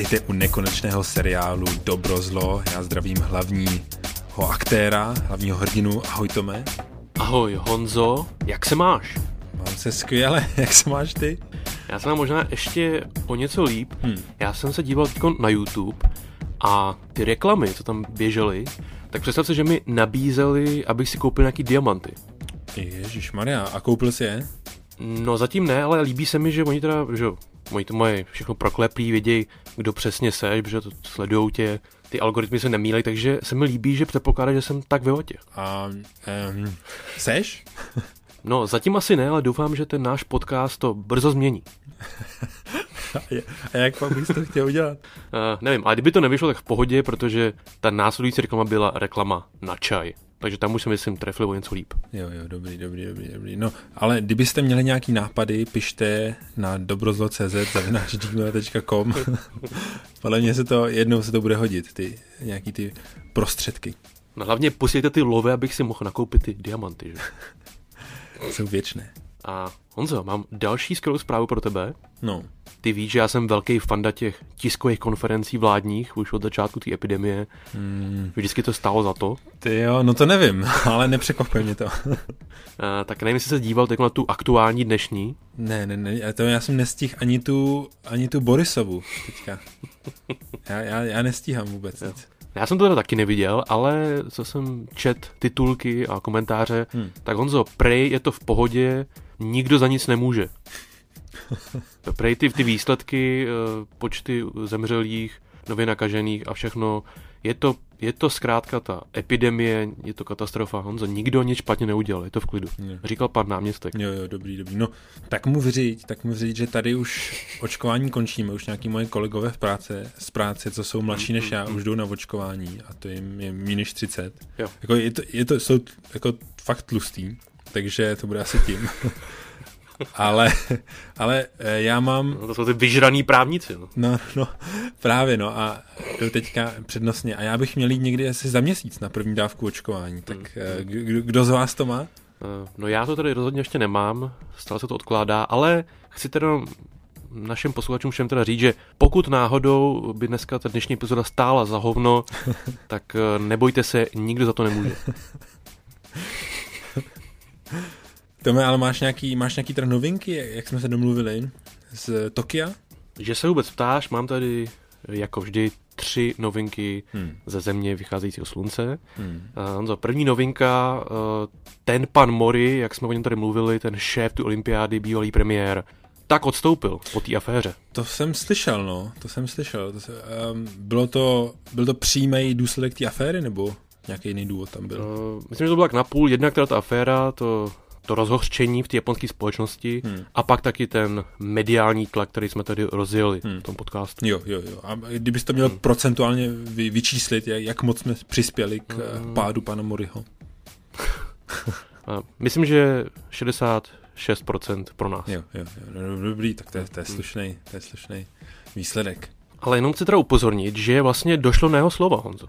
Vítejte u nekonečného seriálu Dobro zlo. Já zdravím hlavního aktéra, hlavního hrdinu. Ahoj Tome. Ahoj Honzo, jak se máš? Mám se skvěle, jak se máš ty? Já se mám možná ještě o něco líp. Hmm. Já jsem se díval na YouTube a ty reklamy, co tam běžely, tak představ si, že mi nabízeli, abych si koupil nějaký diamanty. Ježíš Maria, a koupil si je? No zatím ne, ale líbí se mi, že oni teda, že oni to mají všechno proklepí, vědějí, kdo přesně seš, protože to sledují tě, ty algoritmy se nemílejí, takže se mi líbí, že předpokládá, že jsem tak ve vatě. A um, seš? no zatím asi ne, ale doufám, že ten náš podcast to brzo změní. A jak pak bys to chtěl udělat? Uh, nevím, ale kdyby to nevyšlo, tak v pohodě, protože ta následující reklama byla reklama na čaj. Takže tam už si myslím trefili o něco líp. Jo, jo, dobrý, dobrý, dobrý, dobrý. No, ale kdybyste měli nějaký nápady, pište na dobrozlo.cz zavináč.com Podle mě se to, jednou se to bude hodit, ty nějaký ty prostředky. No hlavně posílejte ty love, abych si mohl nakoupit ty diamanty, že? Jsou věčné. A Honzo, mám další skvělou zprávu pro tebe. No. Ty víš, že já jsem velký fanda těch tiskových konferencí vládních už od začátku té epidemie. Hmm. Vždycky to stálo za to. Ty jo, no to nevím, ale nepřekvapuje mě to. A, tak nevím, jestli se díval teď na tu aktuální dnešní. Ne, ne, ne, to já jsem nestihl ani tu, ani tu Borisovu teďka. Já, já, já nestíhám vůbec nic. Já jsem to teda taky neviděl, ale co jsem čet titulky a komentáře, hmm. tak Honzo, prej je to v pohodě, nikdo za nic nemůže. Prej ty, ty výsledky, eh, počty zemřelých, nově nakažených a všechno, je to, je to zkrátka ta epidemie, je to katastrofa. Honzo, nikdo nic špatně neudělal, je to v klidu. Je. Říkal pan náměstek. Jo, jo, dobrý, dobrý. No, tak mu vřít, tak mu vřít, že tady už očkování končíme, už nějaký moje kolegové v práce, z práce, co jsou mladší než já, už jdou na očkování a to jim je méně než 30. Jo. Jako je to, je to, jsou jako fakt tlustý, takže to bude asi tím. ale, ale eh, já mám... No to jsou ty vyžraný právníci. No. no, no, právě no a to teďka přednostně. A já bych měl jít někdy asi za měsíc na první dávku očkování. Tak hmm. kdo, kdo z vás to má? Eh, no já to tady rozhodně ještě nemám, stále se to odkládá, ale chci teda našim posluchačům všem teda říct, že pokud náhodou by dneska ta dnešní epizoda stála za hovno, tak nebojte se, nikdo za to nemůže. Tome, ale máš nějaký, máš nějaký teda novinky, jak jsme se domluvili, z Tokia? Že se vůbec ptáš, mám tady jako vždy tři novinky hmm. ze země vycházejícího slunce. Hmm. Uh, první novinka, uh, ten pan Mori, jak jsme o něm tady mluvili, ten šéf tu olympiády, bývalý premiér, tak odstoupil po té aféře. To jsem slyšel, no, to jsem slyšel. To se, um, bylo to, byl to přímý důsledek té aféry, nebo nějaký jiný důvod tam byl? Uh, myslím, že to bylo tak napůl. Jednak teda ta aféra, to to rozhořčení v té japonské společnosti hmm. a pak taky ten mediální tlak, který jsme tady rozjeli hmm. v tom podcastu. Jo, jo, jo. A kdybyste měl hmm. procentuálně vy, vyčíslit, jak, jak moc jsme přispěli k hmm. pádu pana Moriho? Myslím, že 66% pro nás. Jo, jo, jo. No, dobrý, tak to je, to je slušný, to je slušný výsledek. Ale jenom chci teda upozornit, že vlastně došlo na jeho slova, Honzo.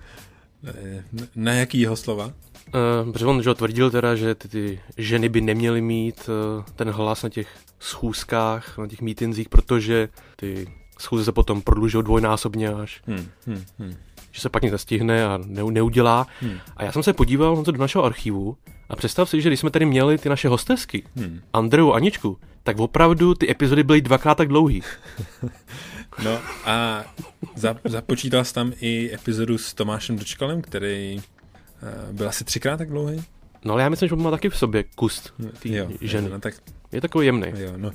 Na jaký jeho slova? Uh, protože on že tvrdil teda, že ty, ty ženy by neměly mít uh, ten hlas na těch schůzkách, na těch mítinzích, protože ty schůze se potom prodlužují dvojnásobně až. Hmm, hmm, hmm. Že se pak nic nestihne a ne, neudělá. Hmm. A já jsem se podíval do našeho archivu a představ si, že když jsme tady měli ty naše hostesky, hmm. Andreu a Aničku, tak opravdu ty epizody byly dvakrát tak dlouhý. no a za, započítal jsi tam i epizodu s Tomášem Dočkalem, který Eh, byl asi třikrát tak dlouhý? No ale já myslím, že on má taky v sobě kus té ženy. No, tak... Je takový jemný. Jo, no.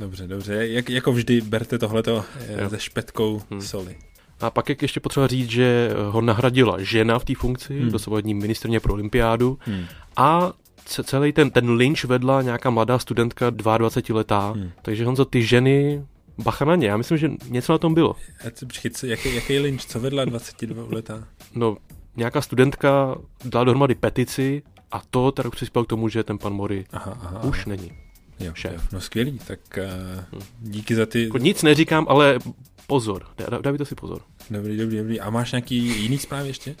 Dobře, dobře. Jak, jako vždy, berte tohleto eh, ze špetkou hmm. soli. A pak jak ještě potřeba říct, že ho nahradila žena v té funkci, hmm. dosavadní ministrně pro olympiádu hmm. a celý ten, ten lynch vedla nějaká mladá studentka 22 letá, hmm. takže Honzo, ty ženy Bacha na ně, já myslím, že něco na tom bylo. Počkej, jaký, jaký lynch, co vedla 22 letá? No, nějaká studentka dala dohromady petici a to teda přispěl k tomu, že ten pan Mori aha, aha, už aha. není jo, šéf. Jo, no skvělý, tak uh, díky za ty... Jako nic neříkám, ale pozor, dávej to si pozor. Dobrý, dobrý, dobrý. A máš nějaký jiný zprávy ještě?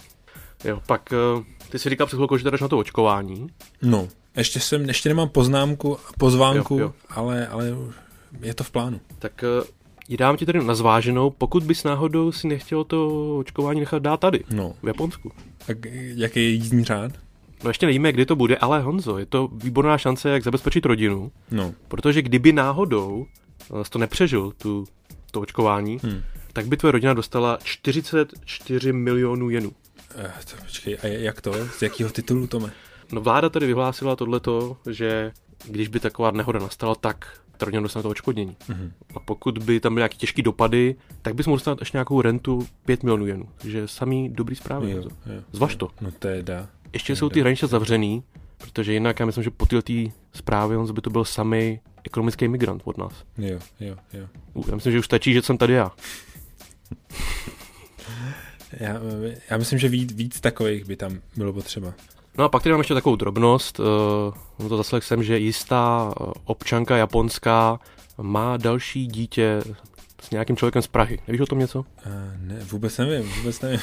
Jo, pak uh, ty si říkal před chvilkou, že jdeš na to očkování. No, ještě jsem, ještě nemám poznámku, pozvánku, jo, jo. ale, ale je to v plánu. Tak uh, dám ti tady na zváženou, pokud bys náhodou si nechtěl to očkování nechat dát tady, no. v Japonsku. A jaký je jízdní řád? No ještě nevíme, kdy to bude, ale Honzo, je to výborná šance, jak zabezpečit rodinu. No. Protože kdyby náhodou jsi to nepřežil, tu, to očkování, hmm. tak by tvoje rodina dostala 44 milionů jenů. Eh, to, počkej, a jak to? Z jakého titulu to má? No vláda tady vyhlásila tohleto, že když by taková nehoda nastala, tak ta rodina dostane to očkodnění. Mm-hmm. A pokud by tam byly nějaké těžké dopady, tak bys mohl dostat ještě nějakou rentu 5 milionů jenů. Takže samý dobrý zprávy. Jo, jo, Zvaž to. No to je dá. Ještě to jsou ty hranice zavřený, protože jinak já myslím, že po té zprávy on by to byl samý ekonomický migrant od nás. Jo, jo, jo. Já myslím, že už stačí, že jsem tady já. já, já myslím, že víc, víc takových by tam bylo potřeba. No a pak tady mám ještě takovou drobnost, uh, to zaslech jsem, že jistá eh, občanka japonská má další dítě s nějakým člověkem z Prahy. Nevíš o tom něco? Uh, ne, vůbec nevím, vůbec nevím.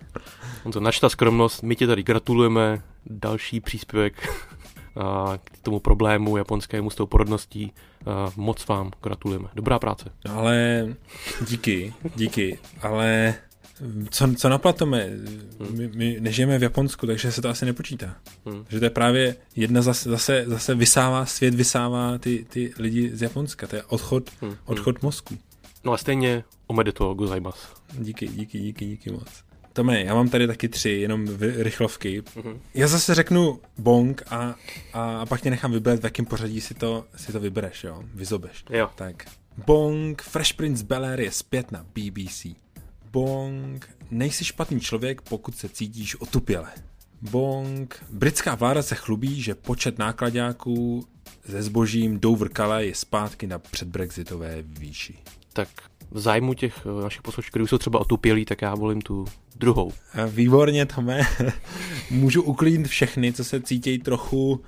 On to načta skromnost, my ti tady gratulujeme, další příspěvek k tomu problému japonskému s tou porodností. Moc vám gratulujeme. Dobrá práce. No ale díky, díky, ale co, co naplatome? Hmm. My, my nežijeme v Japonsku, takže se to asi nepočítá. Hmm. Že to je právě jedna zase, zase, zase vysává, svět vysává ty, ty lidi z Japonska. To je odchod, hmm. odchod mozku. No a stejně to gozaimasu. Díky, díky, díky, díky moc. Tome, já mám tady taky tři, jenom v, rychlovky. Mm-hmm. Já zase řeknu bong a, a, a pak tě nechám vybrat, v jakém pořadí si to, si to vybereš, jo, vyzobeš. Jo. Tak, bong, Fresh Prince Bel je zpět na BBC. Bong, nejsi špatný člověk, pokud se cítíš otupěle. Bong, britská vláda se chlubí, že počet nákladňáků se zbožím Dover Calais je zpátky na předbrexitové výši. Tak v zájmu těch eh, našich posluchačů, kteří jsou třeba otupělí, tak já volím tu druhou. Výborně, Tome. Můžu uklidnit všechny, co se cítí trochu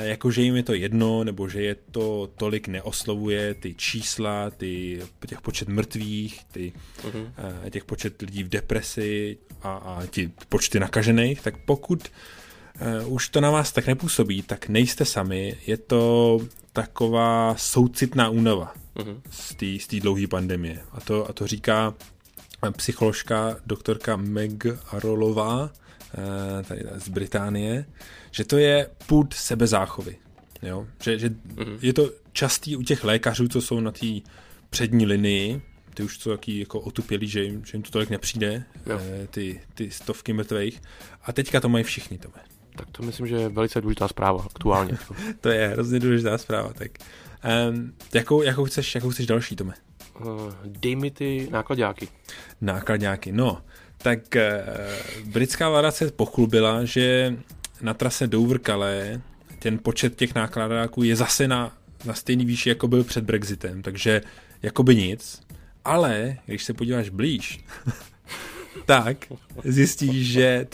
jako že jim je to jedno, nebo že je to tolik neoslovuje, ty čísla, ty, těch počet mrtvých, ty, uh-huh. těch počet lidí v depresi a, a ti počty nakažených, tak pokud uh, už to na vás tak nepůsobí, tak nejste sami, je to taková soucitná únava uh-huh. z té dlouhé pandemie. A to, a to říká psycholožka doktorka Meg Arolová, tady z Británie, že to je půd sebezáchovy. Jo? Že, že mm-hmm. je to častý u těch lékařů, co jsou na té přední linii, ty už jsou taky jako otupělí, že jim, že jim to tolik nepřijde, jo. Eh, ty, ty stovky mrtvých. A teďka to mají všichni, to Tak to myslím, že je velice důležitá zpráva aktuálně. to je hrozně důležitá zpráva. Tak um, jakou, jakou, chceš, jakou chceš další, Tome? Uh, dej mi ty nákladňáky. Nákladňáky, no. Tak uh, britská vláda se pochlubila, že na trase Dover ten počet těch nákladáků je zase na, na stejný výši, jako byl před Brexitem, takže jakoby nic. Ale když se podíváš blíž, tak zjistíš, že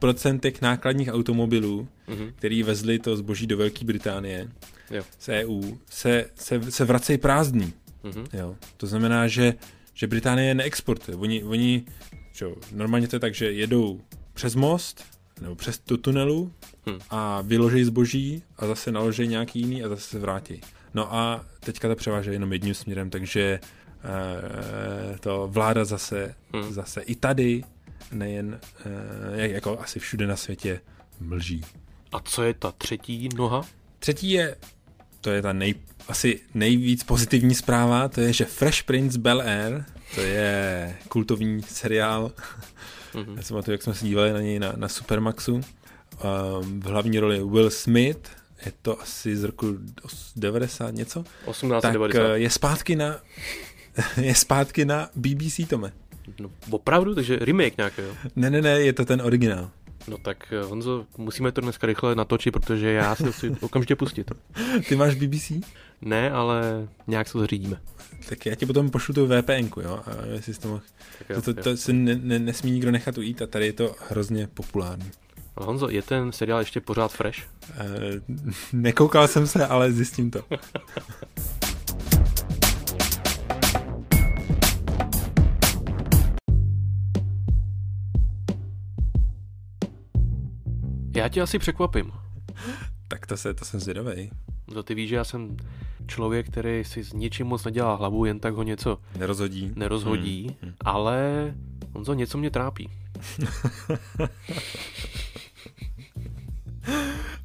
30% těch nákladních automobilů, mm-hmm. který vezli to zboží do Velké Británie jo. z EU, se, se, se vracejí prázdný. Mm-hmm. Jo. To znamená, že, že Británie neexportuje. Oni, oni čo, normálně to je tak, že jedou přes most, nebo přes tu tunelu hmm. a vyloží zboží a zase naloží nějaký jiný a zase se vrátí. No a teďka to převáží jenom jedním směrem, takže e, to vláda zase, hmm. zase i tady, nejen e, jako asi všude na světě, mlží. A co je ta třetí noha? Třetí je, to je ta nej, asi nejvíc pozitivní zpráva, to je, že Fresh Prince Bel Air, to je kultovní seriál Mm-hmm. Já si pamatuju, jak jsme se dívali na něj na, na Supermaxu. Um, v hlavní roli Will Smith, je to asi z roku 90 něco. 1890. Tak eh, je zpátky na je zpátky na BBC, Tome. No, opravdu? Takže remake nějaký, jo? Ne, ne, ne, je to ten originál. No tak eh, Honzo, musíme to dneska rychle natočit, protože já si to chci okamžitě pustit. Ty máš BBC? Ne, ale nějak se to zařídíme. Tak já ti potom pošlu tu VPN, jo, a jestli jsi to mohl... Jo, to, to, to se ne, ne, nesmí nikdo nechat ujít a tady je to hrozně populární. Honzo, je ten seriál ještě pořád fresh? E, nekoukal jsem se, ale zjistím to. Já tě asi překvapím. Tak to, se, to jsem zvědavý. To ty víš, že já jsem člověk, který si s ničím moc nedělá hlavu, jen tak ho něco nerozhodí, nerozhodí hmm. hmm. ale on to něco mě trápí.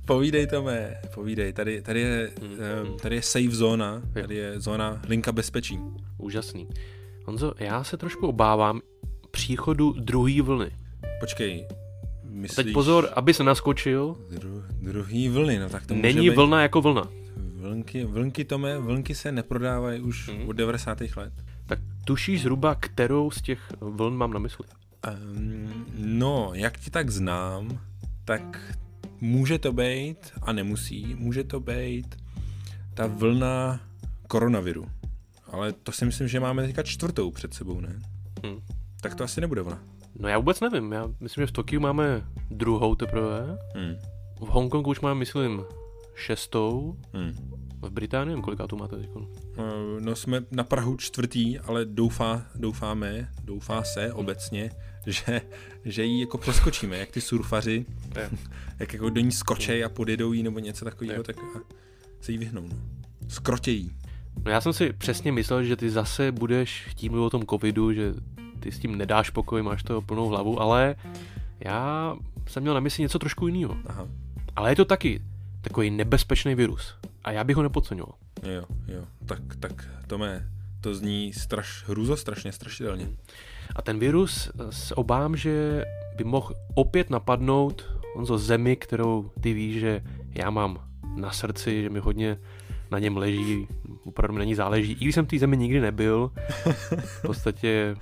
povídej, Tome, povídej. Tady, tady, je, hmm. tady je safe zóna, tady je zóna linka bezpečí. Úžasný. Honzo, já se trošku obávám příchodu druhé vlny. Počkej, myslíš... Teď pozor, aby se naskočil. Dru, druhý vlny, no tak to Není být... vlna jako vlna. Vlnky, vlnky, Tome, vlnky se neprodávají už hmm. od 90. let. Tak tušíš zhruba, kterou z těch vln mám na mysli? Um, no, jak ti tak znám, tak může to být, a nemusí, může to být ta vlna koronaviru. Ale to si myslím, že máme teďka čtvrtou před sebou, ne? Hmm. Tak to asi nebude vlna. No já vůbec nevím, já myslím, že v Tokiu máme druhou teprve. Hmm. V Hongkongu už máme, myslím, šestou. Hmm. V Británii, koliká tu máte teď? No jsme na Prahu čtvrtý, ale doufá, doufáme, doufá se obecně, že, že ji jako přeskočíme, jak ty surfaři, jak jako do ní skočej a podjedou jí nebo něco takového, tak se jí vyhnou. No. Skrotějí. No já jsem si přesně myslel, že ty zase budeš chtít mluvit o tom covidu, že ty s tím nedáš pokoj, máš toho plnou hlavu, ale já jsem měl na mysli něco trošku jiného. Aha. Ale je to taky takový nebezpečný virus. A já bych ho nepodceňoval. Jo, jo. Tak, tak to mé, to zní straš, hruzo strašně, strašidelně. A ten virus eh, se obávám, že by mohl opět napadnout Honzo zemi, kterou ty víš, že já mám na srdci, že mi hodně na něm leží, opravdu mi na ní záleží. I když jsem v té zemi nikdy nebyl, v podstatě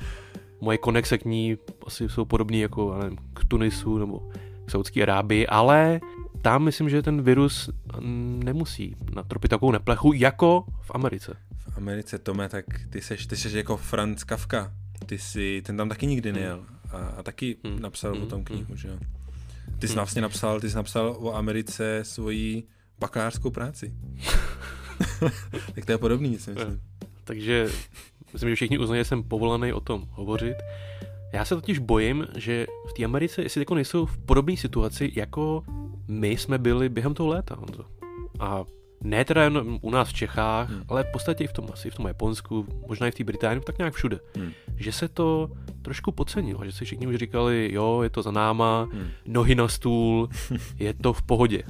moje konexe k ní asi jsou podobné jako nevím, k Tunisu nebo k Saudské Arábii, ale tam myslím, že ten virus nemusí natropit takovou neplechu jako v Americe. V Americe, Tome, tak ty seš, ty seš jako Franz Kafka. Ty jsi, ten tam taky nikdy nejel. Hmm. A, a taky hmm. napsal hmm. o tom knihu, hmm. že jo. Ty jsi hmm. vlastně napsal, ty jsi napsal o Americe svoji bakalářskou práci. tak to je podobný, si myslím. Takže myslím, že všichni uznají, že jsem povolaný o tom hovořit. Já se totiž bojím, že v té Americe, jestli jako nejsou v podobné situaci, jako my jsme byli během toho léta, Honzo. A ne teda jen u nás v Čechách, hmm. ale v podstatě i v tom asi v tom Japonsku, možná i v té Británii, tak nějak všude. Hmm. Že se to trošku podcenilo, že si všichni už říkali, jo, je to za náma, hmm. nohy na stůl, je to v pohodě.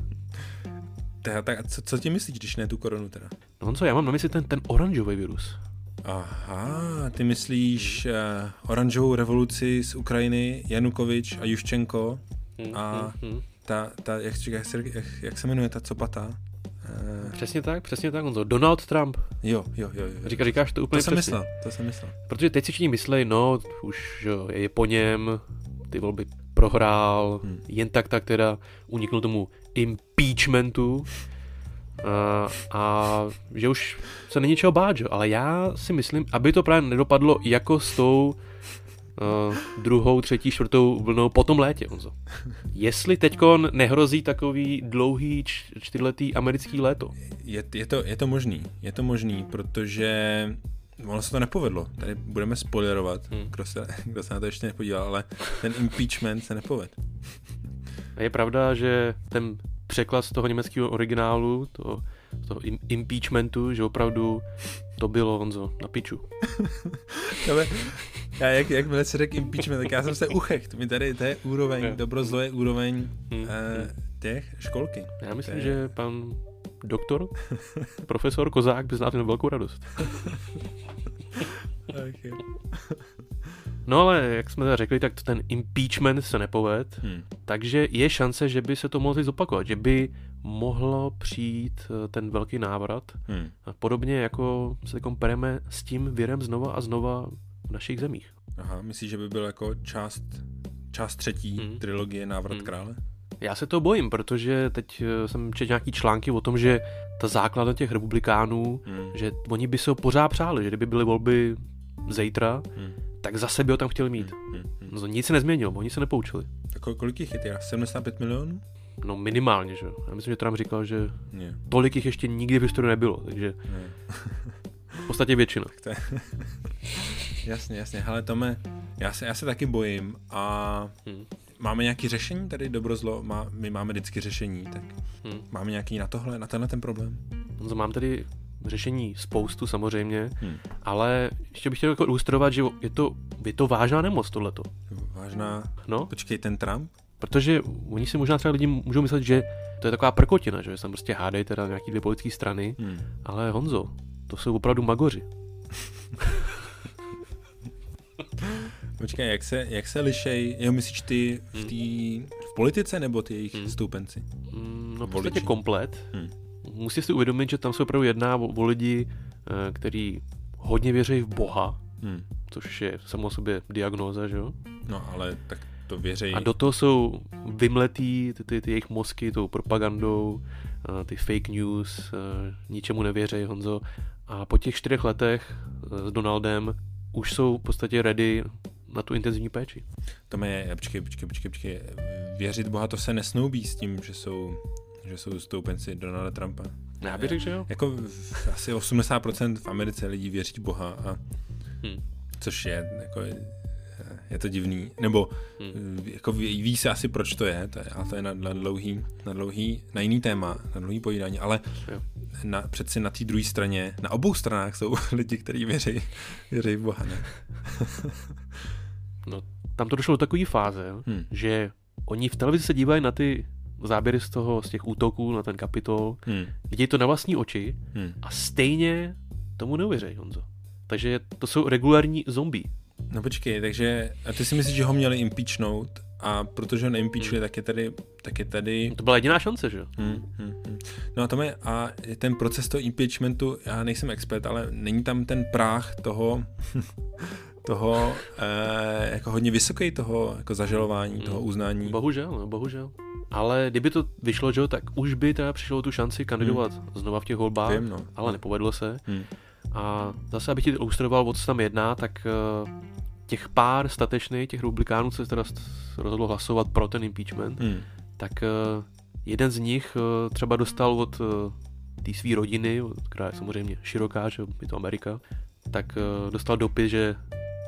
Tak, tak co, co ti myslíš, když ne tu koronu teda? No co, já mám na mysli ten, ten oranžový virus. Aha, ty myslíš uh, oranžovou revoluci z Ukrajiny, Janukovič a Juščenko hmm, a hmm, hmm. ta, ta jak, jak, jak, jak se jmenuje ta copata? Uh, přesně tak, přesně tak, Honzo. Donald Trump. Jo, jo, jo. jo. Říká, říkáš to úplně to jsem přesně. myslel, to jsem myslel. Protože teď si všichni myslej, no, už jo, je po něm, ty volby prohrál, hmm. jen tak tak teda uniknul tomu impeachmentu, a, a že už se není čeho bát, že? ale já si myslím, aby to právě nedopadlo jako s tou uh, druhou, třetí, čtvrtou vlnou po tom létě, Honzo. Jestli teďko nehrozí takový dlouhý čtyřletý americký léto. Je, je, to, je to možný, je to možný, protože ono se to nepovedlo. Tady budeme spoilerovat, hmm. kdo, se, kdo se na to ještě nepodíval, ale ten impeachment se nepovedl. Je pravda, že ten překlad z toho německého originálu, to, toho impeachmentu, že opravdu to bylo, Honzo, na piču. já jak, jak se řekl impeachment, tak já jsem se uchecht. Mi tady, to je úroveň, yeah. dobrozlo je úroveň hmm. eh, těch školky. Já myslím, je... že pan doktor, profesor Kozák by znal velkou radost. okay. No ale, jak jsme řekli, tak ten impeachment se nepoved, hmm. takže je šance, že by se to mohlo zopakovat, že by mohlo přijít eh, ten velký návrat. Hmm. Podobně jako se takom pereme s tím virem znova a znova v našich zemích. Aha, myslíš, že by byl jako část, část třetí hmm. trilogie Návrat hmm. krále? Já se to bojím, protože teď eh, jsem četl nějaký články o tom, že ta základna těch republikánů, hmm. že oni by se ho pořád přáli, že kdyby byly volby zítra, hmm tak zase by ho tam chtěli mít. Hmm, hmm, hmm. No, nic se nezměnilo, oni se nepoučili. Tak kolik jich je teda? 75 milionů? No minimálně, že Já myslím, že Trump říkal, že yeah. tolik jich ještě nikdy v historii nebylo, takže v podstatě většina. To je... jasně, jasně. Hele, Tome, já se, já se taky bojím a hmm. máme nějaké řešení tady, dobro, zlo? Má, my máme vždycky řešení, tak hmm. máme nějaký na tohle, na tenhle ten problém? No, mám tady řešení spoustu samozřejmě, hmm. ale ještě bych chtěl jako ilustrovat, že je to, je to vážná nemoc tohleto. Vážná? No? Počkej, ten Trump? Protože oni si možná třeba lidi můžou myslet, že to je taková prkotina, že tam prostě hádají teda nějaký dvě politické strany, hmm. ale Honzo, to jsou opravdu magoři. Počkej, jak se, jak se lišej, jo myslíš ty v, hmm. tý, v politice nebo ty jejich hmm. stoupenci? Hmm, no v podstatě komplet. Hmm. Musíš si uvědomit, že tam se opravdu jedná o, o lidi, eh, kteří hodně věří v Boha, hmm. což je samo sobě diagnóza, že jo? No ale tak to věří. A do toho jsou vymletý ty, ty, ty jejich mozky tou propagandou, eh, ty fake news, eh, ničemu nevěří, Honzo. A po těch čtyřech letech s Donaldem už jsou v podstatě ready na tu intenzivní péči. To je, počkej, počkej, počkej, počkej, věřit Boha to se nesnoubí s tím, že jsou, že jsou stoupenci Donalda Trumpa. Já bych řekl, že jo. Jako asi 80% v Americe lidí věří v Boha a hmm. což je jako je to divný, nebo hmm. jako ví, ví se asi proč to je, to je ale to je na, na, dlouhý, na dlouhý, na jiný téma, na dlouhý povídání, ale na, přeci na té druhé straně, na obou stranách jsou lidi, kteří věří, věří v Boha, ne? no, tam to došlo do takové fáze, hmm. že oni v televizi se dívají na ty záběry z toho, z těch útoků na ten kapitol, hmm. vidějí to na vlastní oči hmm. a stejně tomu neuvěří, Honzo. Takže to jsou regulární zombie. No počkej, takže a ty si myslíš, že ho měli impeachnout a protože ho neimpeachli, hmm. tak je tady, tak je tady... To byla jediná šance, že jo? Hmm, hmm, hmm. No a to je, a ten proces toho impeachmentu, já nejsem expert, ale není tam ten práh toho, toho eh, jako hodně vysoký toho jako zažalování, hmm. toho uznání. Bohužel, no, bohužel. Ale kdyby to vyšlo, že jo, tak už by teda přišlo tu šanci kandidovat hmm. znova v těch volbách, Vím, no. ale nepovedlo se. Hmm. A zase, abych ti ilustroval, o co tam jedná, tak uh, těch pár statečných, těch republikánů, se teda rozhodlo hlasovat pro ten impeachment, hmm. tak uh, jeden z nich uh, třeba dostal od té své rodiny, která je samozřejmě široká, že je to Amerika, tak dostal dopis, že,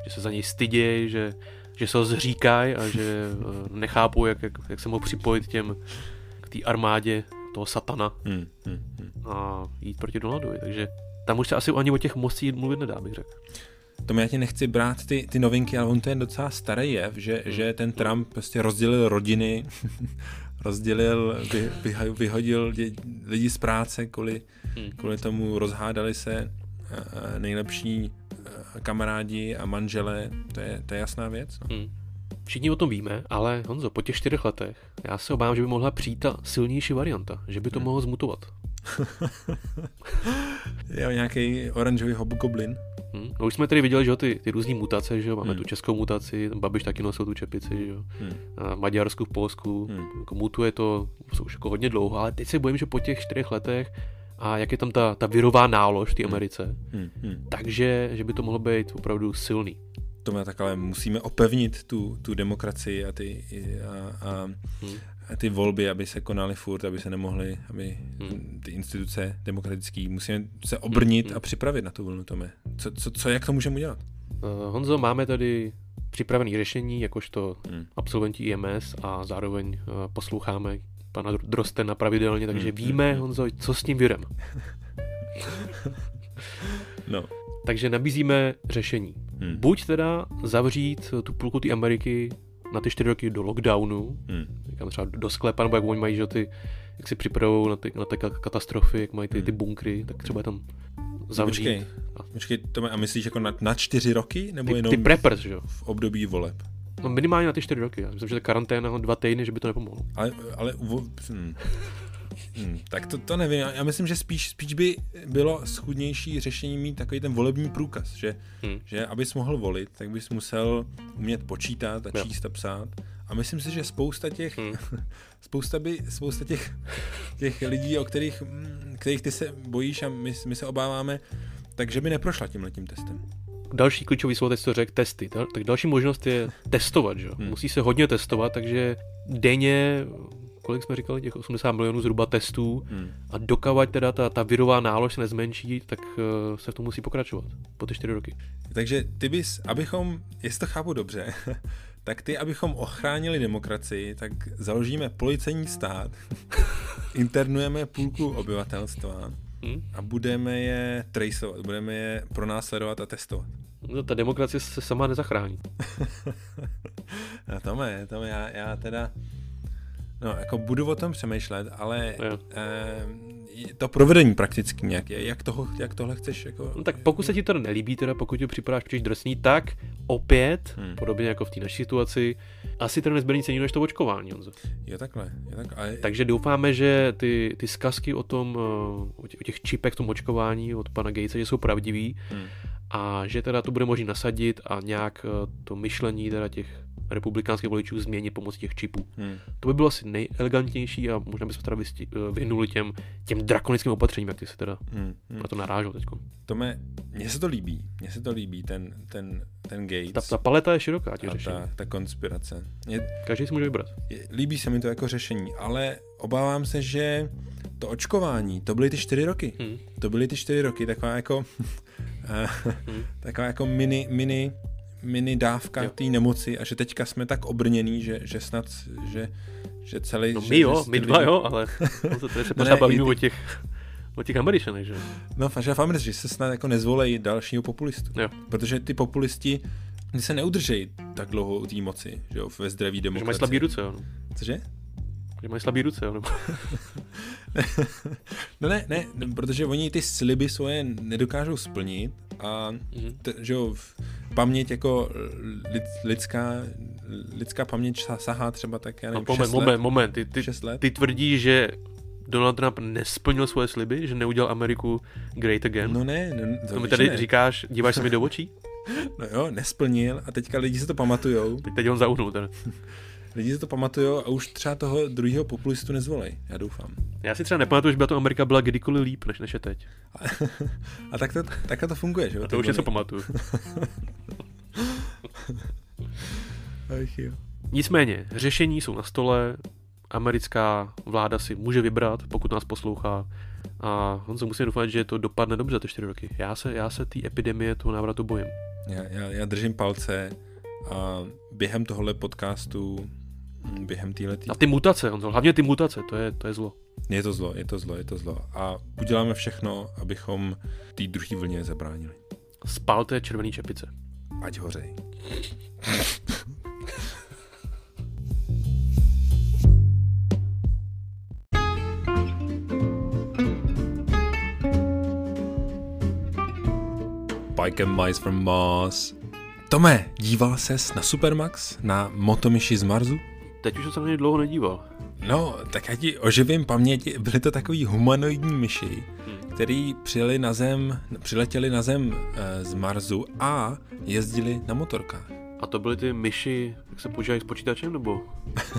že se za něj stydějí, že, že se ho zříkají a že uh, nechápou, jak, jak, jak se mohl připojit těm k té armádě toho satana hmm, hmm, hmm. a jít proti Donaldovi. Takže tam už se asi ani o těch mostích mluvit nedá, bych řekl. To já ti nechci brát ty, ty novinky, ale on to je docela starý jev, že, hmm. že ten Trump prostě rozdělil rodiny, rozdělil, vy, vy, vyhodil dě, lidi z práce, kvůli, hmm. kvůli tomu rozhádali se nejlepší kamarádi a manžele, to je, to je jasná věc. No. Hmm. Všichni o tom víme, ale Honzo, po těch čtyřech letech, já se obávám, že by mohla přijít ta silnější varianta, že by to hmm. mohlo zmutovat. je nějaký oranžový hobgoblin. Hmm. No už jsme tady viděli, že jo, ty, ty různé mutace, že jo, máme hmm. tu českou mutaci, Babiš taky nosil tu čepici, že jo, hmm. a Maďarsku, v Polsku, hmm. jako mutuje to, jsou už jako hodně dlouho, ale teď se bojím, že po těch čtyřech letech a jak je tam ta, ta virová nálož v té hmm. Americe, hmm. Hmm. takže, že by to mohlo být opravdu silný. To má tak, ale musíme opevnit tu, tu demokracii a ty, a, a, hmm ty volby, aby se konaly furt, aby se nemohly, aby hmm. ty instituce demokratické, musíme se obrnit hmm. a připravit na tu vlnu, Tome. Co, co, co jak to můžeme udělat? Uh, Honzo, máme tady připravené řešení, jakožto hmm. absolventi IMS a zároveň uh, posloucháme pana Drostena pravidelně, takže hmm. víme, Honzo, co s tím virem. no. Takže nabízíme řešení. Hmm. Buď teda zavřít tu půlku té Ameriky na ty čtyři roky do lockdownu, hmm. říkám třeba do sklepa, nebo jak oni mají, že ty, jak si připravují na ty, na ty katastrofy, jak mají ty, ty bunkry, tak třeba je tam zavřít. Počkej, a, počkej to a myslíš jako na, na čtyři roky? Nebo ty, jenom ty preppers, že jo? V období voleb? No minimálně na ty čtyři roky. Já myslím, že ta karanténa dva týdny, že by to nepomohlo. Ale, ale hm. Hmm, tak to, to nevím. Já myslím, že spíš, spíš by bylo schudnější řešení mít takový ten volební průkaz, že, hmm. že abys mohl volit, tak bys musel umět počítat a číst a psát. A myslím si, že spousta těch, hmm. spousta, by, spousta těch, těch lidí, o kterých, hm, kterých ty se bojíš a my, my se obáváme, takže by neprošla tím letím testem další klíčový slovo, teď to řekl, testy. Tak další možnost je testovat, že? Hmm. Musí se hodně testovat, takže denně kolik jsme říkali, těch 80 milionů zhruba testů hmm. a dokavať teda ta, ta virová nálož se nezmenší, tak uh, se v tom musí pokračovat po ty 4 roky. Takže ty bys, abychom, jestli to chápu dobře, tak ty, abychom ochránili demokracii, tak založíme policejní stát, internujeme půlku obyvatelstva hmm? a budeme je traceovat, budeme je pronásledovat a testovat. No, ta demokracie se sama nezachrání. no, Tome, Tome, já, já teda No, jako budu o tom přemýšlet, ale eh, to provedení prakticky nějak, jak, toho, jak tohle chceš? Jako... No, tak pokud se ti to nelíbí, teda pokud ti připadáš příliš drsný, tak opět, hmm. podobně jako v té naší situaci, asi ten nezběrný cení než to očkování, Honzo. Je takhle. Je tak, ale... Takže doufáme, že ty, ty zkazky o tom, eh, o těch čipech v tom očkování od pana Gatesa, že jsou pravdivý hmm. a že teda to bude možné nasadit a nějak eh, to myšlení teda těch republikánských voličů změnit pomocí těch čipů. Hmm. To by bylo asi nejelegantnější a možná bychom teda eh, vyhnuli těm, těm drakonickým opatřením, jak ty se teda hmm. Hmm. na to narážel teď. Tome, mně se to líbí, mně se to líbí, ten, ten, ten Gates. Ta, ta paleta je široká, těch řešení. Ta, ta konspirace. Mě, Každý si může vybrat. Je, líbí se mi to jako řešení, ale obávám se, že to očkování, to byly ty čtyři roky. Hmm. To byly ty čtyři roky, taková jako hmm. taková jako mini, mini mini dávka té nemoci a že teďka jsme tak obrněný, že, že snad, že, že celý... No my že, jo, že my dva jo, ale to, to je se pořád bavíme o těch, o těch Američanech, že No, že v Americe, že se snad jako nezvolejí dalšího populistu. Jo. Protože ty populisti se neudržejí tak dlouho u té moci, že jo, ve zdraví demokracie. Že mají slabý ruce, jo. No. Cože? Že mají slabý ruce, jo? No ne, ne, protože oni ty sliby svoje nedokážou splnit a mm-hmm. t, že jo, paměť jako lid, lidská, lidská paměť sahá třeba tak, já nevím, no, moment, moment, let, moment, ty, ty, ty tvrdíš, že Donald Trump nesplnil svoje sliby, že neudělal Ameriku great again? No ne, no, to, to mi tady ne. říkáš, díváš se mi do očí? No jo, nesplnil a teďka lidi se to pamatujou. Teď, teď on zauhnul teda. Lidi se to pamatujou a už třeba toho druhého populistu nezvolej, já doufám. Já si třeba nepamatuju, že by to Amerika byla kdykoliv líp, než, než je teď. A, a tak, to, tak to funguje, že jo? A to už něco pamatuju. Ach jo. Nicméně, řešení jsou na stole, americká vláda si může vybrat, pokud nás poslouchá. A on se musí doufat, že to dopadne dobře za ty čtyři roky. Já se, já se té epidemie, toho návratu bojím. Já, já, já držím palce a během tohohle podcastu během téhle A ty mutace, Honzo, hlavně ty mutace, to je, to je zlo. Je to zlo, je to zlo, je to zlo. A uděláme všechno, abychom té druhé vlně zabránili. Spalte červený čepice. Ať hořej. Bike and Mice from Mars. Tome, díval ses na Supermax, na Motomyši z Marsu? Teď už jsem se na ně dlouho nedíval. No, tak já ti oživím paměti. Byly to takový humanoidní myši, hmm. který přijeli na zem, přiletěli na zem e, z Marsu a jezdili na motorkách. A to byly ty myši, jak se používají s počítačem, nebo?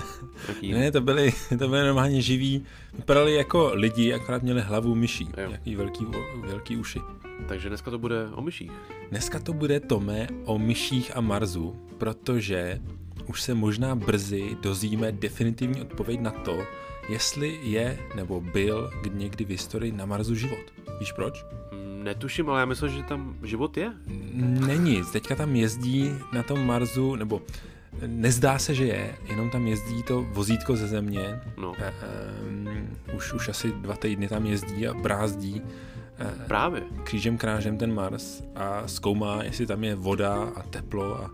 ne, to byly, to byly normálně živí, vypadali jako lidi, akorát měli hlavu myší, jo. nějaký velký, velký uši. Takže dneska to bude o myších. Dneska to bude, Tome, o myších a Marsu, protože už se možná brzy dozvíme definitivní odpověď na to, jestli je nebo byl někdy v historii na Marsu život. Víš proč? Netuším, ale já myslím, že tam život je. Není, teďka tam jezdí na tom Marsu, nebo nezdá se, že je, jenom tam jezdí to vozítko ze země. No. E, e, už, už asi dva týdny tam jezdí a brázdí e, Právě. křížem krážem ten Mars a zkoumá, jestli tam je voda a teplo a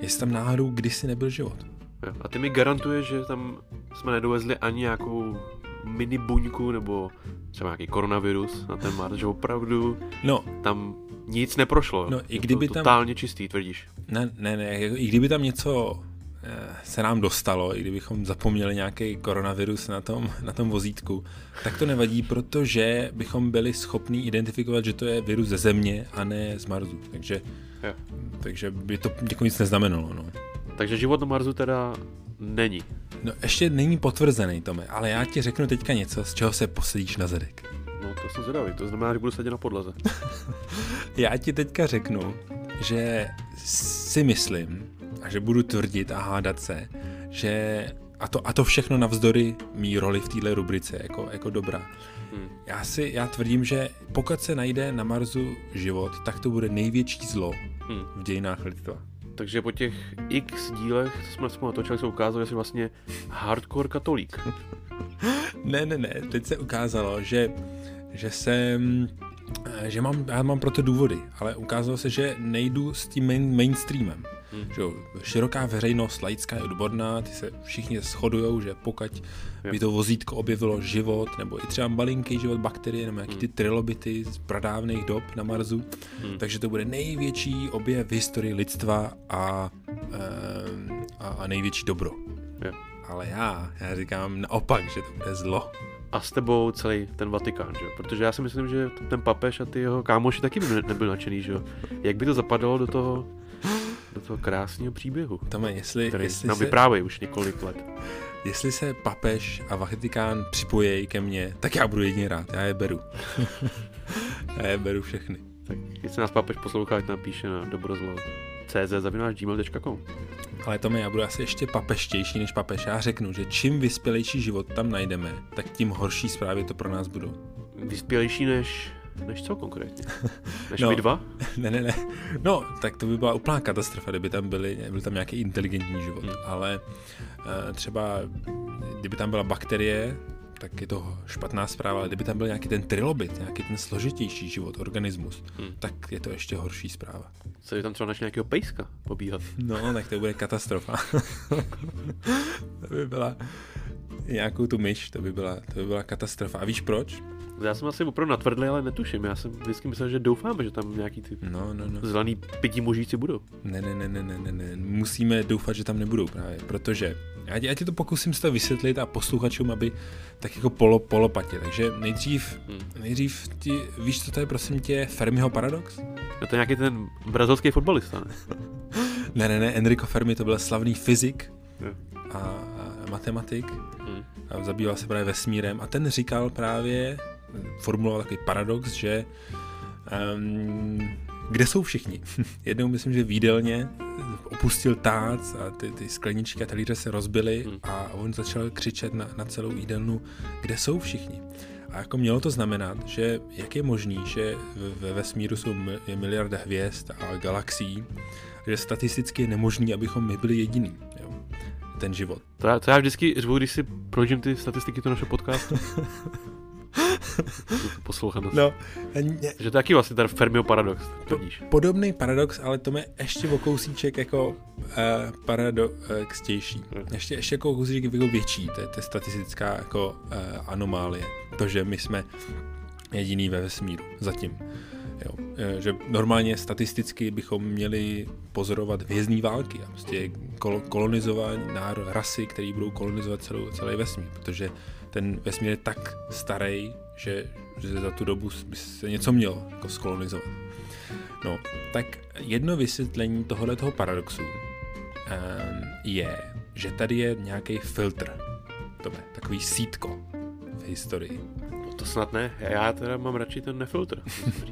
jestli tam náhodou kdysi nebyl život. A ty mi garantuješ, že tam jsme nedovezli ani nějakou mini buňku nebo třeba nějaký koronavirus na ten Mars, že opravdu no, tam nic neprošlo. No, i kdyby to tam... Totálně čistý, tvrdíš. Ne, ne, ne, i kdyby tam něco se nám dostalo, i kdybychom zapomněli nějaký koronavirus na tom, na tom vozítku, tak to nevadí, protože bychom byli schopni identifikovat, že to je virus ze Země a ne z Marsu. Takže Jo. Takže by to jako nic neznamenalo. No. Takže život na Marsu teda není. No ještě není potvrzený, Tome, ale já ti řeknu teďka něco, z čeho se posadíš na zadek. No to jsem zvědavý, to znamená, že budu sedět na podlaze. já ti teďka řeknu, že si myslím, a že budu tvrdit a hádat se, že a to, a to všechno navzdory mý roli v téhle rubrice jako, jako dobrá. Hmm. Já si, já tvrdím, že pokud se najde na Marsu život, tak to bude největší zlo hmm. v dějinách lidstva. Takže po těch x dílech, co jsme spolu natočili, se ukázalo, že jsi vlastně hardcore katolík. ne, ne, ne, teď se ukázalo, že že se eh, že mám, já mám pro to důvody, ale ukázalo se, že nejdu s tím main, mainstreamem. Hmm. Že široká veřejnost, laická je odborná, ty se všichni shodujou, že pokud by to vozítko objevilo život, nebo i třeba malinký život bakterie, nebo hmm. ty trilobity z pradávných dob na Marsu, hmm. takže to bude největší objev v historii lidstva a, a, a největší dobro. Jo. Ale já, já říkám naopak, že to bude zlo a s tebou celý ten Vatikán, že? Protože já si myslím, že ten papež a ty jeho kámoši taky by nebyl nadšený, že Jak by to zapadalo do toho do toho krásného příběhu. Tome, jestli, který jestli nám se, vyprávějí už několik let. Jestli se papež a Vatikán připojí ke mně, tak já budu jedině rád, já je beru. já je beru všechny. Tak jestli nás papež poslouchá, ať napíše na dobrozlo cz.gmail.com Ale to já budu asi ještě papeštější než papež. Já řeknu, že čím vyspělejší život tam najdeme, tak tím horší zprávy to pro nás budou. Vyspělejší než než co konkrétně? Než no, my dva? Ne, ne, ne. No, tak to by byla úplná katastrofa, kdyby tam byly, byl tam nějaký inteligentní život. Hmm. Ale uh, třeba, kdyby tam byla bakterie, tak je to špatná zpráva, ale kdyby tam byl nějaký ten trilobit, nějaký ten složitější život, organismus, hmm. tak je to ještě horší zpráva. Co je tam třeba naš nějakého pejska pobíhat? No, tak to bude katastrofa. to by byla nějakou tu myš, to by byla, to by byla katastrofa. A víš proč? Já jsem asi opravdu natvrdlý, ale netuším. Já jsem vždycky myslel, že doufáme, že tam nějaký ty no, no, no. zelený pití mužíci budou. Ne, ne, ne, ne, ne, ne, ne. Musíme doufat, že tam nebudou právě, protože já, já ti to pokusím se to vysvětlit a posluchačům, aby tak jako polo, polopatě. Takže nejdřív, hmm. nejdřív ti, víš, co to je, prosím tě, Fermiho paradox? No to je nějaký ten brazilský fotbalista, ne? ne, ne, ne, Enrico Fermi to byl slavný fyzik a, a matematik hmm. a zabýval se právě vesmírem a ten říkal právě, formuloval takový paradox, že um, kde jsou všichni? Jednou myslím, že výdelně opustil tác a ty, ty skleničky a talíře se rozbily hmm. a on začal křičet na, na celou jídelnu, kde jsou všichni? A jako mělo to znamenat, že jak je možný, že ve vesmíru jsou je miliarda hvězd a galaxií, že statisticky je nemožný, abychom my byli jediný. Jo? Ten život. To já, to já vždycky řvu, když si projdím ty statistiky to našeho podcastu. poslouchanost. No, ne, že to taky vlastně ten Fermio paradox. Po, podobný paradox, ale to je ještě o kousíček jako uh, paradoxtější. Hmm. Ještě, ještě jako kousíček jako větší, to je, to je statistická jako uh, anomálie. To, že my jsme jediný ve vesmíru zatím. Jo. Eh, že normálně statisticky bychom měli pozorovat hvězdní války a prostě kol- kolonizování národ, rasy, které budou kolonizovat celou, celý vesmír, protože ten vesmír je tak starý, že, že za tu dobu by se něco mělo jako skolonizovat. No, tak jedno vysvětlení tohoto paradoxu um, je, že tady je nějaký filtr. To je takový sítko v historii. No to snad ne, já teda mám radši ten nefiltr.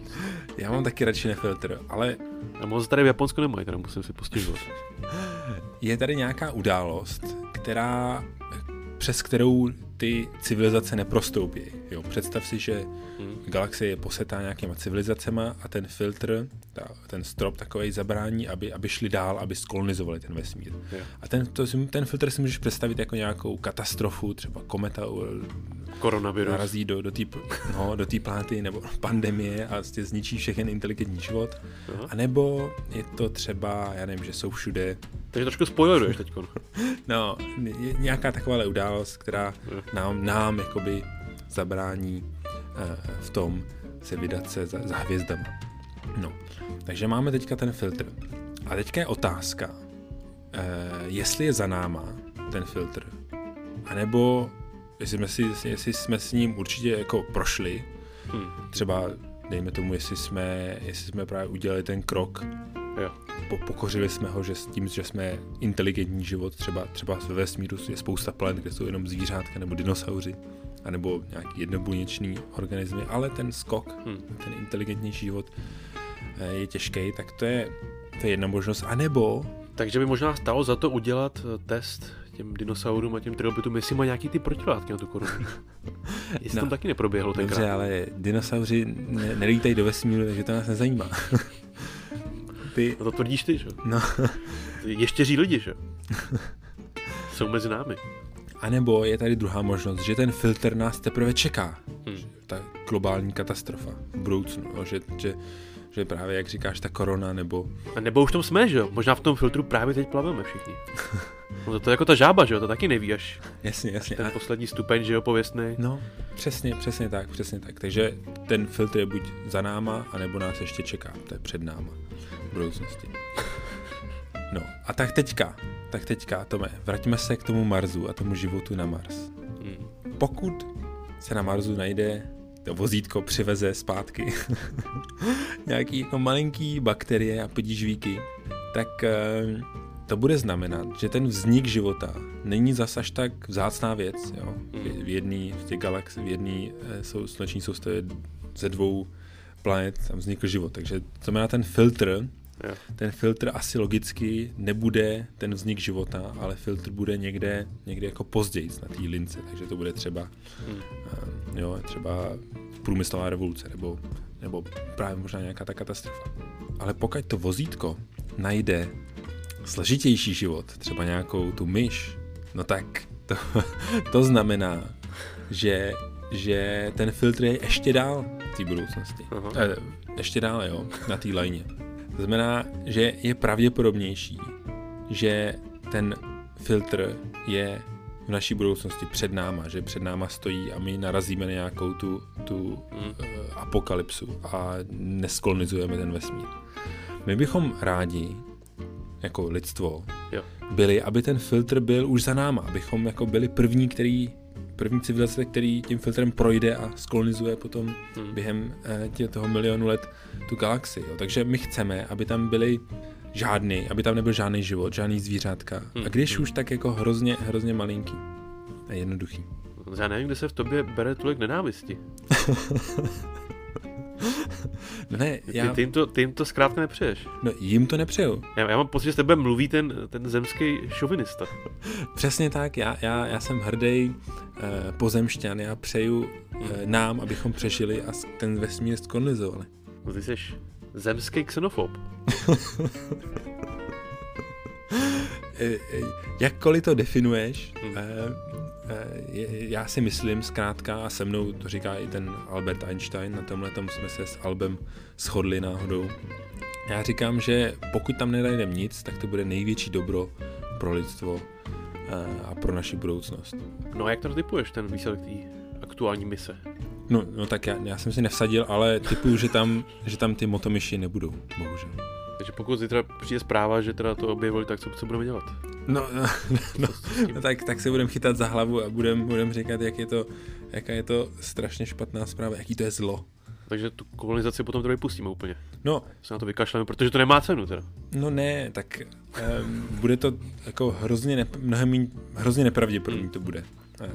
já mám taky radši nefiltr, ale... A moc tady v Japonsku nemají, teda musím si postěžovat. je tady nějaká událost, která přes kterou ty civilizace neprostoupí. Jo, představ si, že hmm. galaxie je posetá nějakýma civilizacema a ten filtr, ta, ten strop takový zabrání, aby, aby šli dál, aby skolonizovali ten vesmír. Yeah. A ten, to, ten filtr si můžeš představit jako nějakou katastrofu, třeba kometa Koronavirus. narazí do, do té no, do planety nebo pandemie a vlastně zničí všechen inteligentní život. Uh-huh. A nebo je to třeba, já nevím, že jsou všude takže trošku spoileruješ teď. no, je nějaká taková událost, která nám, nám jakoby zabrání uh, v tom se vydat se za, za hvězdama. No, takže máme teďka ten filtr. A teďka je otázka, uh, jestli je za náma ten filtr, anebo jestli jsme, si, jestli jsme s ním určitě jako prošli, hmm. třeba dejme tomu, jestli jsme, jestli jsme právě udělali ten krok Jo. Po, pokořili jsme ho, že s tím, že jsme inteligentní život, třeba, třeba ve vesmíru je spousta planet, kde jsou jenom zvířátka nebo dinosauři, anebo nějaký jednobuněčný organismy, ale ten skok, hmm. ten inteligentnější život eh, je těžký, tak to je, to je jedna možnost. A nebo... Takže by možná stalo za to udělat eh, test těm dinosaurům a těm trilobitům, jestli má nějaký ty protilátky na tu korunu. jestli no, tam taky neproběhlo tenkrát. Dobře, ale dinosauři ne- nelítají do vesmíru, takže to nás nezajímá. ty... No to tvrdíš ty, že? No. Ještěří lidi, že? Jsou mezi námi. A nebo je tady druhá možnost, že ten filtr nás teprve čeká. Hmm. Ta, globální katastrofa v budoucnu, no, že, že, že právě, jak říkáš, ta korona, nebo... A nebo už v tom jsme, že jo? Možná v tom filtru právě teď plaveme všichni. No to je jako ta žába, že jo? To taky neví až. Jasně, jasně. Ten a... poslední stupeň, že jo, pověstný. No, přesně, přesně tak, přesně tak. Takže ten filtr je buď za náma, anebo nás ještě čeká. To je před náma budoucnosti. No, a tak teďka, tak teďka, Tome, vraťme se k tomu Marsu a tomu životu na Mars. Hmm. Pokud se na Marsu najde to vozítko přiveze zpátky nějaký jako malinký bakterie a podížvíky, tak eh, to bude znamenat, že ten vznik života není zas až tak vzácná věc. Jo? V jedné v těch galax, v jedné eh, sou, sluneční soustavě ze dvou planet tam vznikl život. Takže to znamená ten filtr, Jo. Ten filtr asi logicky nebude ten vznik života, ale filtr bude někde, někde jako později na té lince, takže to bude třeba, hmm. uh, jo, třeba průmyslová revoluce nebo, nebo právě možná nějaká ta katastrofa. Ale pokud to vozítko najde složitější život, třeba nějakou tu myš, no tak to, to znamená, že, že ten filtr je ještě dál v té budoucnosti. Uh-huh. E, ještě dál, jo, na té lajně. To znamená, že je pravděpodobnější, že ten filtr je v naší budoucnosti před náma, že před náma stojí a my narazíme na nějakou tu, tu mm. uh, apokalypsu a neskolonizujeme ten vesmír. My bychom rádi, jako lidstvo, jo. byli, aby ten filtr byl už za náma, abychom jako byli první, který první civilizace, který tím filtrem projde a skolonizuje potom hmm. během eh, tě, toho milionu let tu galaxii. Jo. Takže my chceme, aby tam byly žádný, aby tam nebyl žádný život, žádný zvířátka. Hmm. A když hmm. už tak jako hrozně, hrozně malinký a jednoduchý. Já nevím, kde se v tobě bere tolik nenávisti. ne, já... Ty, ty, jim to, ty jim to zkrátka nepřeješ. No, jim to nepřeju. Já, já mám pocit, že s tebe mluví ten, ten zemský šovinista. Přesně tak, já, já, já jsem hrdý eh, pozemšťan, já přeju eh, nám, abychom přežili a ten vesmír skolonizovali. No, ty jsi zemský xenofob. Eh, eh, jakkoliv to definuješ, hmm. eh, já si myslím zkrátka, a se mnou to říká i ten Albert Einstein, na tomhle tom jsme se s Albem shodli náhodou. Já říkám, že pokud tam nenajdeme nic, tak to bude největší dobro pro lidstvo a pro naši budoucnost. No a jak to typuješ, ten výsledek té aktuální mise? No, no tak já, já jsem si nevsadil, ale typuju, že tam, že tam ty motomyši nebudou, bohužel. Takže pokud zítra přijde zpráva, že teda to objevili, tak co, co budeme dělat? No, no, no, no tak, tak se budeme chytat za hlavu a budeme budem říkat, jak je to, jaká je to strašně špatná zpráva, jaký to je zlo. Takže tu kolonizaci potom to vypustíme úplně. No. Se na to vykašleme, protože to nemá cenu teda. No ne, tak um, bude to jako hrozně, ne, mnohem míň, hrozně nepravděpodobný hmm. to bude. Uh,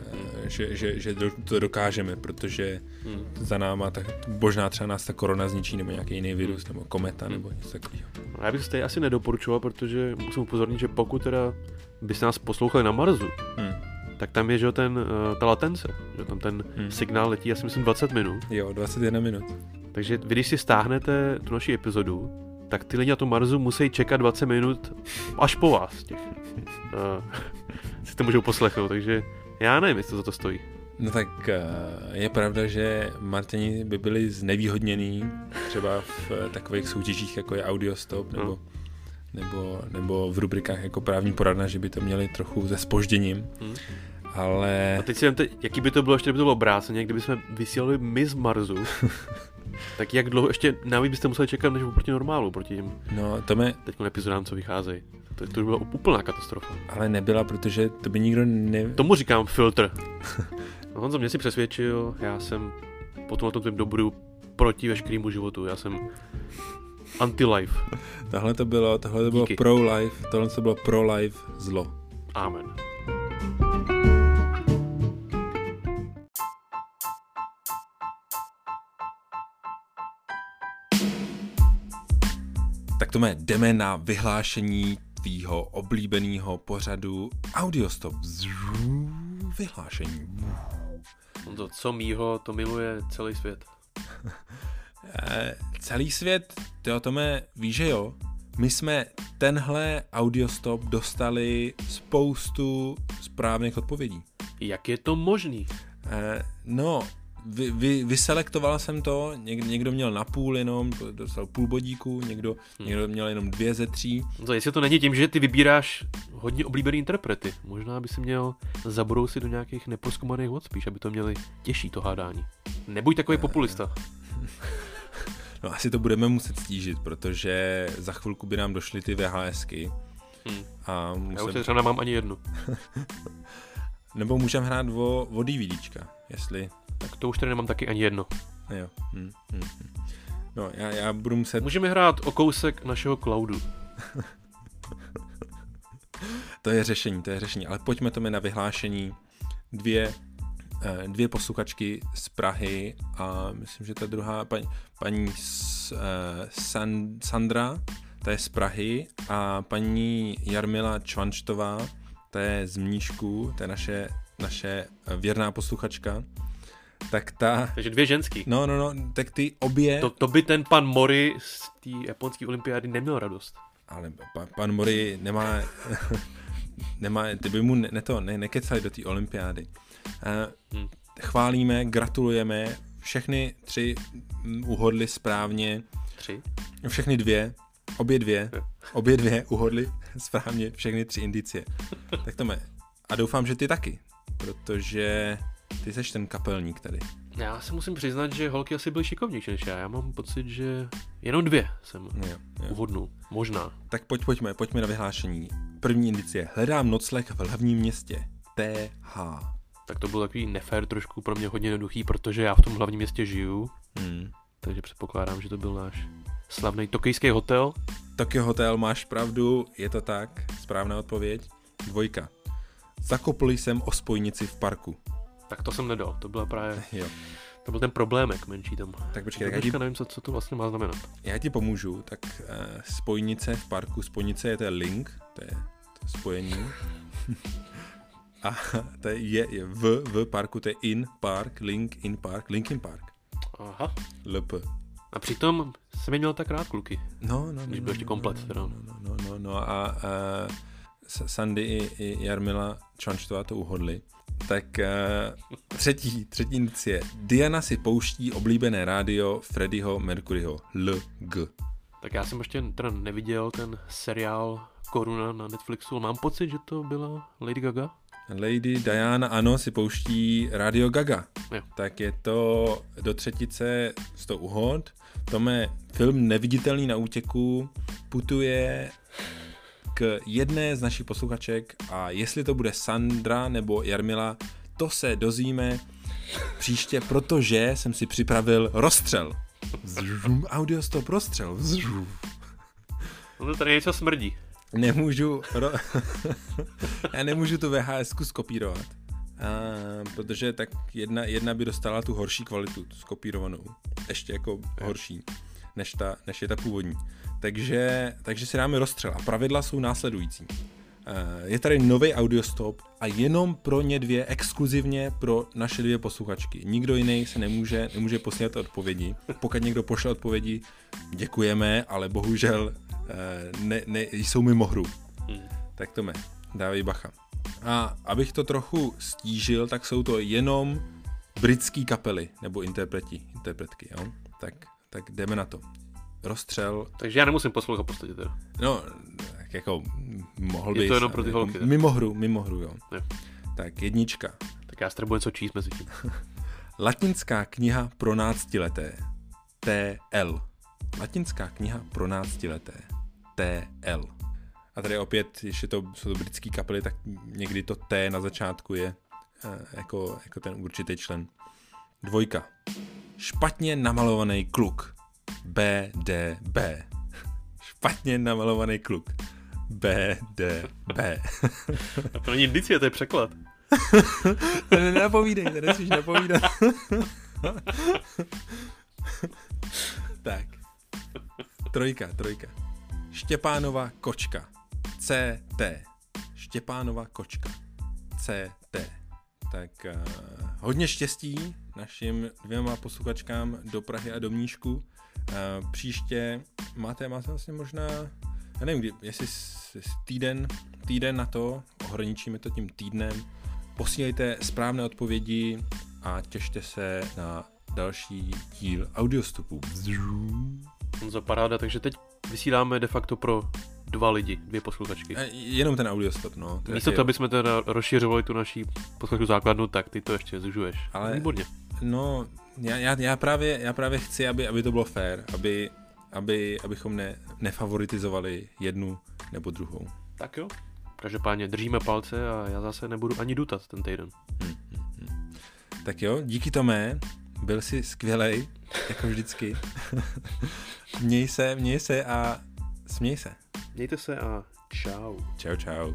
že, že, že to dokážeme, protože hmm. za náma tak možná třeba nás ta korona zničí, nebo nějaký jiný virus, nebo kometa, hmm. nebo něco takového. Já bych to asi nedoporučoval, protože musím upozornit, že pokud teda byste nás poslouchali na Marsu, hmm. tak tam je, že ten, uh, ta latence, že tam ten hmm. signál letí, já si myslím 20 minut. Jo, 21 minut. Takže vy, když si stáhnete tu naši epizodu, tak ty lidi na tom Marsu musí čekat 20 minut až po vás. Těch. Uh, si to můžou poslechnout, takže já nevím, jestli to za to stojí. No tak eh, je pravda, že Martini by byli znevýhodněný třeba v takových soutěžích, jako je Audiostop, nebo, no. nebo, nebo v rubrikách jako právní poradna, že by to měli trochu se spožděním. Hmm. Ale... A teď si vemte, jaký by to bylo, ještě kdyby to bylo obráceně, kdyby jsme vysílali my z Marzu, tak jak dlouho ještě navíc byste museli čekat, než proti normálu, proti těm no, to mě... teď epizodám, co vycházejí. To, to by byla úplná katastrofa. Ale nebyla, protože to by nikdo ne... Tomu říkám filtr. no, Honzo, mě si přesvědčil, já jsem po tomhle tom dobru proti veškerému životu. Já jsem anti-life. Tohle to bylo, tohle to bylo pro-life, tohle to bylo pro-life zlo. Amen. Tak to jdeme na vyhlášení tvýho oblíbeného pořadu Audiostop. Vyhlášení. To, co mýho, to miluje celý svět. Eh, celý svět, ty o tome víš, že jo? My jsme tenhle audiostop dostali spoustu správných odpovědí. Jak je to možný? Eh, no, vy, vy, vyselektoval jsem to, někdo, někdo měl na půl jenom, dostal půl bodíku, někdo, hmm. někdo měl jenom dvě ze tří. No to jestli to není tím, že ty vybíráš hodně oblíbený interprety, možná by si měl zabrousit do nějakých neproskoumaných vod spíš, aby to měli těžší to hádání. Nebuď takový uh, populista. No asi to budeme muset stížit, protože za chvilku by nám došly ty VHSky. Hmm. A musím... Já už třeba nemám ani jednu. Nebo můžeme hrát o, o DVDčka, jestli... Tak to už tady nemám taky ani jedno. Jo. Hm, hm, hm. No, já, já budu muset... Můžeme hrát o kousek našeho cloudu. to je řešení, to je řešení. Ale pojďme to mi na vyhlášení. Dvě, eh, dvě posluchačky z Prahy a myslím, že ta druhá paní, paní uh, San, Sandra, ta je z Prahy a paní Jarmila Čvančtová, to je z Mníšku, to je naše, naše věrná posluchačka, tak ta... Takže dvě ženský. No, no, no, tak ty obě... To, to by ten pan Mori z té japonské olympiády neměl radost. Ale pa, pan Mori nemá... nemá, ty by mu ne, ne to, ne, nekecali do té olympiády. Uh, hmm. Chválíme, gratulujeme, všechny tři uhodli správně. Tři? Všechny dvě. Obě dvě, obě dvě uhodly správně všechny tři indicie. Tak to mé. A doufám, že ty taky, protože ty seš ten kapelník tady. Já se musím přiznat, že holky asi byly šikovnější než já. Já mám pocit, že jenom dvě jsem jo, jo. uhodnul. Možná. Tak pojď, pojďme, pojďme na vyhlášení. První indicie. Hledám nocleh v hlavním městě. TH. Tak to byl takový nefér trošku pro mě hodně jednoduchý, protože já v tom hlavním městě žiju. Hmm. Takže předpokládám, že to byl náš slavný tokijský hotel. Tokyo Hotel, máš pravdu, je to tak, správná odpověď. Dvojka. Zakopl jsem o spojnici v parku. Tak to jsem nedal, to byla právě... Jo. To byl ten problémek menší tam. Tak počkej, tak já ti... nevím, co, co to vlastně má znamenat. Já ti pomůžu, tak uh, spojnice v parku, spojnice je to link, to je, to je spojení. A to je, je, je v, v parku, to je in park, link, in park, Linkin Park. Aha. LP. A přitom jsem měl tak rád kluky. No, no, Když no, byl ještě komplet. No, no, no, no, no, no a uh, Sandy i, i Jarmila Čvančtová to uhodli. Tak uh, třetí, třetí indicie. Diana si pouští oblíbené rádio Freddyho Mercuryho. LG. Tak já jsem ještě teda neviděl ten seriál Koruna na Netflixu. Mám pocit, že to byla Lady Gaga. Lady Diana, ano, si pouští Radio Gaga. Jo. Tak je to do třetice z toho uhod. Tome film Neviditelný na útěku putuje k jedné z našich posluchaček a jestli to bude Sandra nebo Jarmila, to se dozvíme příště, protože jsem si připravil rozstřel. Zžum, audiostop rozstřel. Zžum. No to tady něco smrdí. Nemůžu, ro... já nemůžu tu VHS skopírovat, a, protože tak jedna, jedna by dostala tu horší kvalitu, tu skopírovanou, ještě jako horší, než, ta, než je ta původní. Takže, takže si dáme rozstřel a pravidla jsou následující. Je tady nový audiostop a jenom pro ně dvě, exkluzivně pro naše dvě posluchačky. Nikdo jiný se nemůže, nemůže posílat odpovědi. Pokud někdo pošle odpovědi, děkujeme, ale bohužel ne, ne, jsou mimo hru. Hmm. Tak to mě, dávej bacha. A abych to trochu stížil, tak jsou to jenom britský kapely nebo interpreti, interpretky, jo? Tak, tak jdeme na to rozstřel. Takže já nemusím poslouchat podstatě teda. No, tak jako mohl bych. Je to jenom pro ty holky. Jako, mimo hru, mimo hru, jo. jo. Tak jednička. Tak já s tebou něco číst mezi tím. Latinská kniha pro náctileté. TL. Latinská kniha pro náctileté. TL. A tady opět, ještě to jsou to britské kapely, tak někdy to T na začátku je uh, jako, jako ten určitý člen. Dvojka. Špatně namalovaný kluk. B, D, B. Špatně namalovaný kluk. B, D, B. A to není indicie, to je překlad. to nenapovídej, to nesmíš napovídat. tak. Trojka, trojka. Štěpánova kočka. CT. Štěpánova kočka. CT. Tak uh, hodně štěstí našim dvěma posluchačkám do Prahy a do Mníšku. Uh, příště máte, máte vlastně možná, já nevím, kdy, jestli týden, týden na to, ohraničíme to tím týdnem, posílejte správné odpovědi a těšte se na další díl audiostupů. Honza paráda, takže teď vysíláme de facto pro dva lidi, dvě posluchačky. E, jenom ten audiostop, no. To Místo toho, aby jsme teda rozšiřovali tu naší posluchačku základnu, tak ty to ještě zužuješ. Ale, Výborně. No, já, já, já, právě, já právě chci, aby, aby to bylo fair, aby, aby, abychom ne, nefavoritizovali jednu nebo druhou. Tak jo. Každopádně držíme palce a já zase nebudu ani dutat ten týden. Hmm, hmm, hmm. Tak jo, díky Tomé, byl jsi skvělej, jako vždycky. měj se, měj se a směj se. Mějte se a čau. Čau, čau.